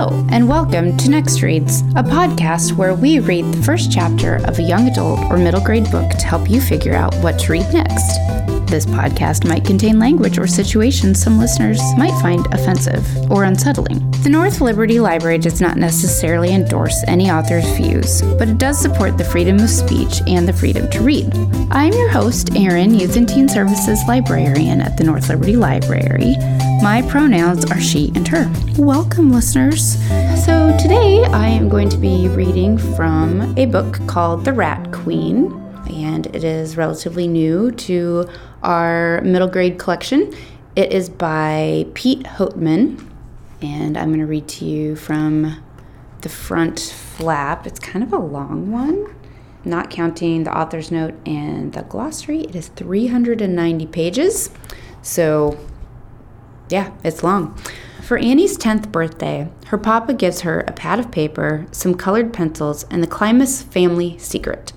Hello, and welcome to Next Reads, a podcast where we read the first chapter of a young adult or middle grade book to help you figure out what to read next. This podcast might contain language or situations some listeners might find offensive or unsettling. The North Liberty Library does not necessarily endorse any author's views, but it does support the freedom of speech and the freedom to read. I'm your host, Erin, Youth and Teen Services Librarian at the North Liberty Library. My pronouns are she and her. Welcome, listeners. So, today I am going to be reading from a book called The Rat Queen, and it is relatively new to our middle grade collection. It is by Pete Hautman, and I'm going to read to you from the front flap. It's kind of a long one, not counting the author's note and the glossary. It is 390 pages. So, yeah, it's long. For Annie's 10th birthday, her papa gives her a pad of paper, some colored pencils, and the Klimas family secret.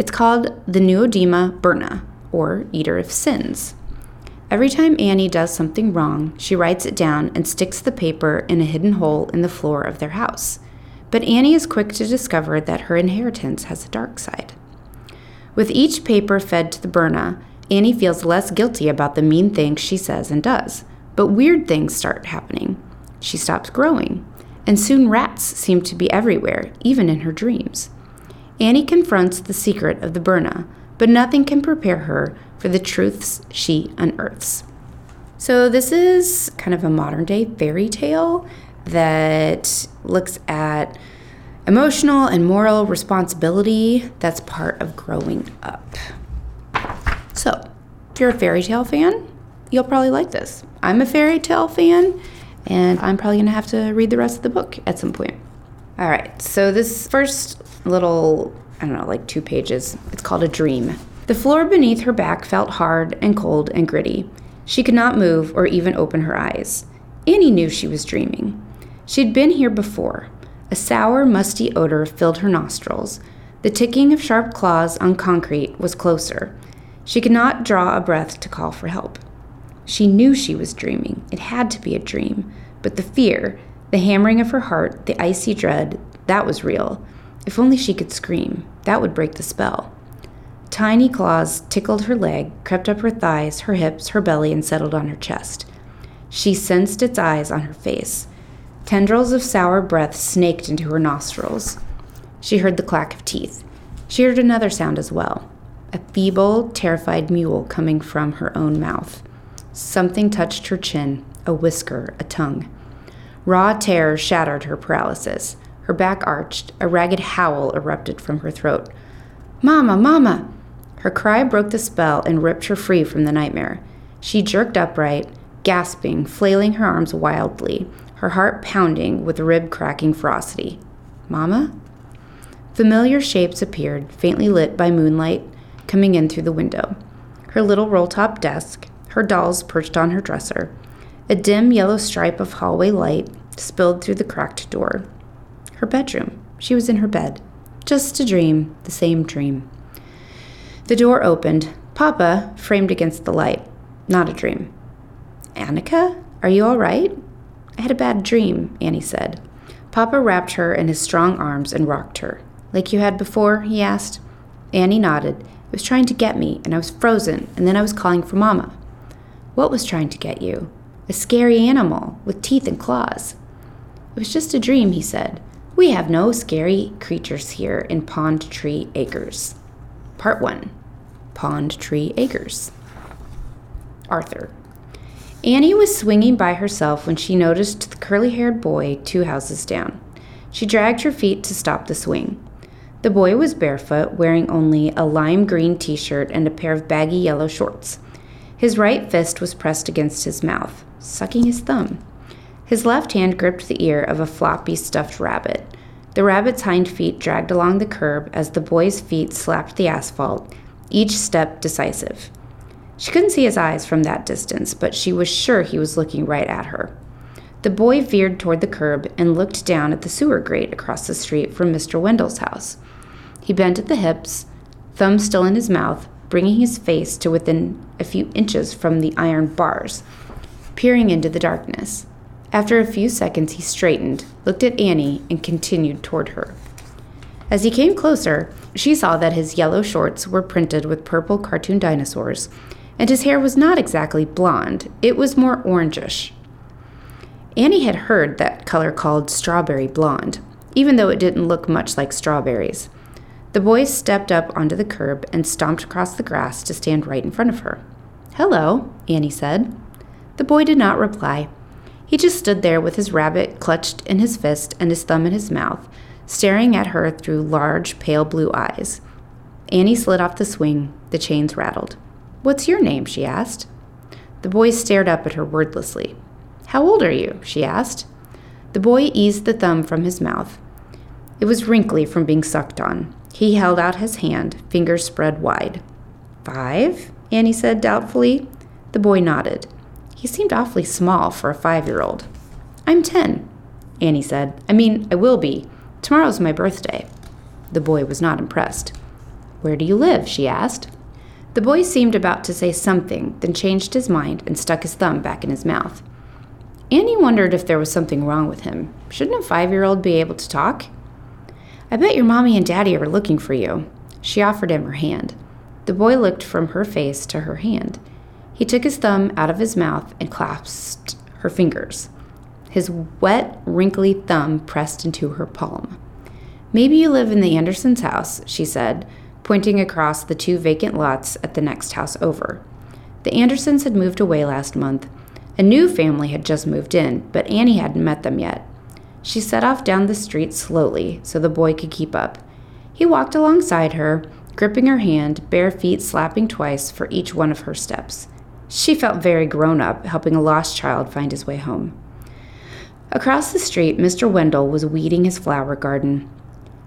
It's called the Neodima Burna, or Eater of Sins. Every time Annie does something wrong, she writes it down and sticks the paper in a hidden hole in the floor of their house. But Annie is quick to discover that her inheritance has a dark side. With each paper fed to the Burna, Annie feels less guilty about the mean things she says and does. But weird things start happening. She stops growing, and soon rats seem to be everywhere, even in her dreams. Annie confronts the secret of the Burna, but nothing can prepare her for the truths she unearths. So, this is kind of a modern day fairy tale that looks at emotional and moral responsibility that's part of growing up. So, if you're a fairy tale fan, you'll probably like this. I'm a fairy tale fan, and I'm probably to have to read the rest of the book at some point. All right, so this first little, I don't know, like two pages, it's called A Dream. The floor beneath her back felt hard and cold and gritty. She could not move or even open her eyes. Annie knew she was dreaming. She'd been here before. A sour, musty odor filled her nostrils. The ticking of sharp claws on concrete was closer. She could not draw a breath to call for help. She knew she was dreaming. It had to be a dream. But the fear, the hammering of her heart, the icy dread, that was real. If only she could scream. That would break the spell. Tiny claws tickled her leg, crept up her thighs, her hips, her belly, and settled on her chest. She sensed its eyes on her face. Tendrils of sour breath snaked into her nostrils. She heard the clack of teeth. She heard another sound as well a feeble, terrified mewl coming from her own mouth. Something touched her chin, a whisker, a tongue. Raw terror shattered her paralysis. Her back arched, a ragged howl erupted from her throat. Mama, Mama! Her cry broke the spell and ripped her free from the nightmare. She jerked upright, gasping, flailing her arms wildly, her heart pounding with rib cracking ferocity. Mama? Familiar shapes appeared, faintly lit by moonlight coming in through the window. Her little roll top desk, her dolls perched on her dresser. A dim yellow stripe of hallway light spilled through the cracked door. Her bedroom. She was in her bed. Just a dream, the same dream. The door opened. Papa, framed against the light. Not a dream. Annika, are you all right? I had a bad dream, Annie said. Papa wrapped her in his strong arms and rocked her. Like you had before? he asked. Annie nodded. It was trying to get me, and I was frozen, and then I was calling for Mama. What was trying to get you? A scary animal with teeth and claws. It was just a dream, he said. We have no scary creatures here in Pond Tree Acres. Part 1 Pond Tree Acres. Arthur. Annie was swinging by herself when she noticed the curly haired boy two houses down. She dragged her feet to stop the swing. The boy was barefoot, wearing only a lime green t shirt and a pair of baggy yellow shorts. His right fist was pressed against his mouth, sucking his thumb. His left hand gripped the ear of a floppy stuffed rabbit. The rabbit's hind feet dragged along the curb as the boy's feet slapped the asphalt, each step decisive. She couldn't see his eyes from that distance, but she was sure he was looking right at her. The boy veered toward the curb and looked down at the sewer grate across the street from Mr. Wendell's house. He bent at the hips, thumb still in his mouth, bringing his face to within a few inches from the iron bars, peering into the darkness. After a few seconds, he straightened, looked at Annie, and continued toward her. As he came closer, she saw that his yellow shorts were printed with purple cartoon dinosaurs, and his hair was not exactly blonde, it was more orangish. Annie had heard that color called strawberry blonde, even though it didn't look much like strawberries. The boy stepped up onto the curb and stomped across the grass to stand right in front of her. Hello, Annie said. The boy did not reply. He just stood there with his rabbit clutched in his fist and his thumb in his mouth, staring at her through large, pale blue eyes. Annie slid off the swing. The chains rattled. What's your name? she asked. The boy stared up at her wordlessly. How old are you? she asked. The boy eased the thumb from his mouth. It was wrinkly from being sucked on. He held out his hand, fingers spread wide. Five? Annie said doubtfully. The boy nodded. He seemed awfully small for a five year old. I'm ten, Annie said. I mean, I will be. Tomorrow's my birthday. The boy was not impressed. Where do you live? she asked. The boy seemed about to say something, then changed his mind and stuck his thumb back in his mouth. Annie wondered if there was something wrong with him. Shouldn't a five year old be able to talk? I bet your mommy and daddy are looking for you. She offered him her hand. The boy looked from her face to her hand. He took his thumb out of his mouth and clasped her fingers. His wet, wrinkly thumb pressed into her palm. Maybe you live in the Andersons' house, she said, pointing across the two vacant lots at the next house over. The Andersons had moved away last month. A new family had just moved in, but Annie hadn't met them yet. She set off down the street slowly so the boy could keep up. He walked alongside her, gripping her hand, bare feet slapping twice for each one of her steps. She felt very grown up, helping a lost child find his way home. Across the street, Mr. Wendell was weeding his flower garden.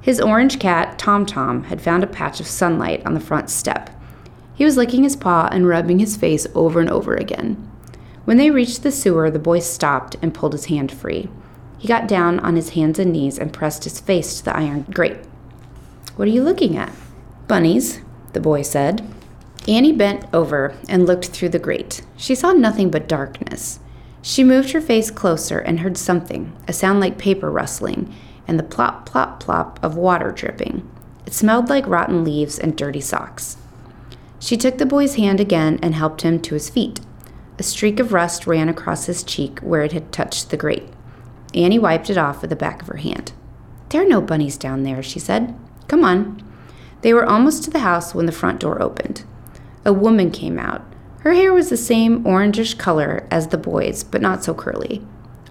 His orange cat, Tom Tom, had found a patch of sunlight on the front step. He was licking his paw and rubbing his face over and over again. When they reached the sewer, the boy stopped and pulled his hand free. He got down on his hands and knees and pressed his face to the iron grate. What are you looking at? Bunnies, the boy said. Annie bent over and looked through the grate. She saw nothing but darkness. She moved her face closer and heard something, a sound like paper rustling, and the plop, plop, plop of water dripping. It smelled like rotten leaves and dirty socks. She took the boy's hand again and helped him to his feet. A streak of rust ran across his cheek where it had touched the grate. Annie wiped it off with the back of her hand. There are no bunnies down there, she said. Come on. They were almost to the house when the front door opened. A woman came out. Her hair was the same orangish color as the boy's, but not so curly.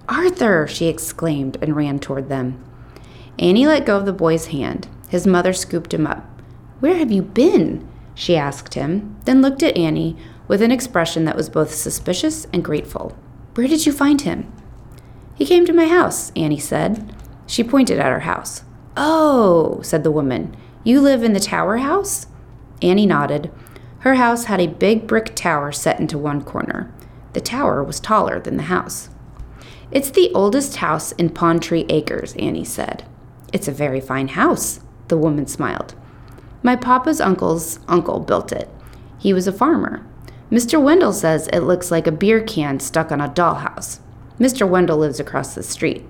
Arthur! she exclaimed and ran toward them. Annie let go of the boy's hand. His mother scooped him up. Where have you been? she asked him, then looked at Annie with an expression that was both suspicious and grateful. Where did you find him? He came to my house, Annie said. She pointed at her house. Oh, said the woman. You live in the tower house? Annie nodded. Her house had a big brick tower set into one corner. The tower was taller than the house. It's the oldest house in Pond Tree Acres, Annie said. It's a very fine house, the woman smiled. My papa's uncle's uncle built it. He was a farmer. Mr. Wendell says it looks like a beer can stuck on a dollhouse. Mr. Wendell lives across the street.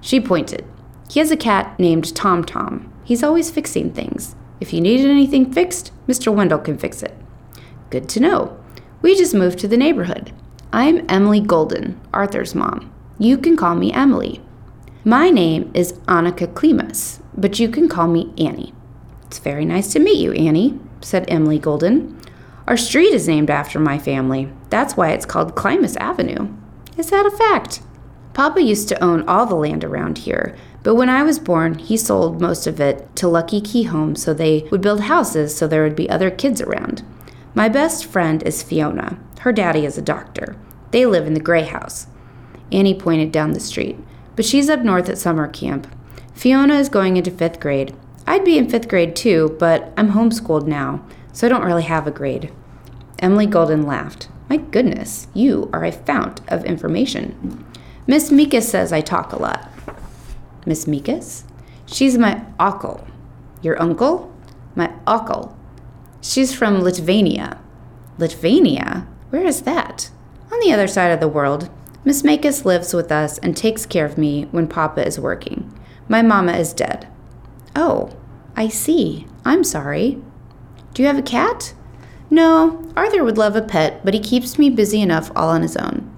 She pointed. He has a cat named Tom Tom. He's always fixing things. If you needed anything fixed, Mr. Wendell can fix it. Good to know. We just moved to the neighborhood. I'm Emily Golden, Arthur's mom. You can call me Emily. My name is Annika Klimas, but you can call me Annie. It's very nice to meet you, Annie, said Emily Golden. Our street is named after my family. That's why it's called Klimas Avenue. Is that a fact? Papa used to own all the land around here, but when I was born, he sold most of it to Lucky Key Homes so they would build houses so there would be other kids around. My best friend is Fiona. Her daddy is a doctor. They live in the gray house. Annie pointed down the street. But she's up north at summer camp. Fiona is going into fifth grade. I'd be in fifth grade too, but I'm homeschooled now, so I don't really have a grade. Emily Golden laughed. My goodness, you are a fount of information. Miss Mikas says I talk a lot. Miss Mikas? She's my uncle. Your uncle? My uncle. She's from Lithuania. Lithuania? Where is that? On the other side of the world. Miss Makis lives with us and takes care of me when Papa is working. My mama is dead. Oh, I see. I'm sorry. Do you have a cat? No, Arthur would love a pet, but he keeps me busy enough all on his own.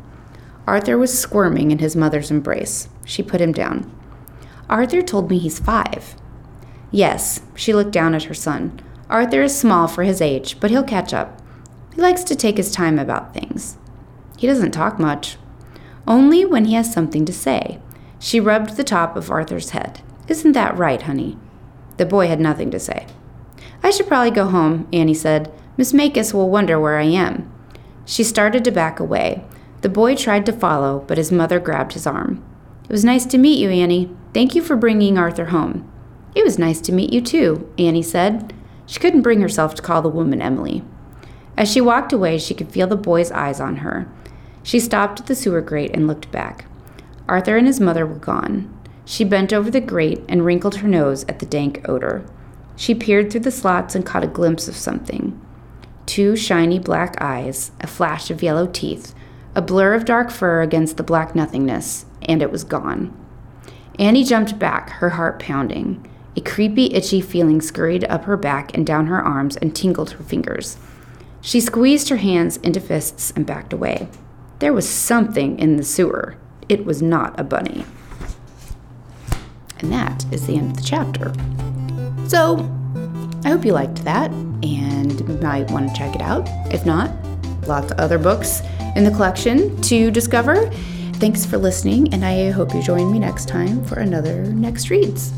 Arthur was squirming in his mother's embrace. She put him down. Arthur told me he's five. Yes, she looked down at her son. Arthur is small for his age, but he'll catch up. He likes to take his time about things. He doesn't talk much. Only when he has something to say. She rubbed the top of Arthur's head. Isn't that right, honey? The boy had nothing to say. I should probably go home, Annie said. Miss Makus will wonder where I am. She started to back away. The boy tried to follow, but his mother grabbed his arm. It was nice to meet you, Annie. Thank you for bringing Arthur home. It was nice to meet you, too, Annie said. She couldn't bring herself to call the woman Emily. As she walked away, she could feel the boy's eyes on her. She stopped at the sewer grate and looked back. Arthur and his mother were gone. She bent over the grate and wrinkled her nose at the dank odor. She peered through the slots and caught a glimpse of something. Two shiny black eyes, a flash of yellow teeth, a blur of dark fur against the black nothingness, and it was gone. Annie jumped back, her heart pounding. A creepy, itchy feeling scurried up her back and down her arms and tingled her fingers. She squeezed her hands into fists and backed away. There was something in the sewer. It was not a bunny. And that is the end of the chapter. So, I hope you liked that and might want to check it out. If not, lots of other books in the collection to discover. Thanks for listening, and I hope you join me next time for another Next Reads.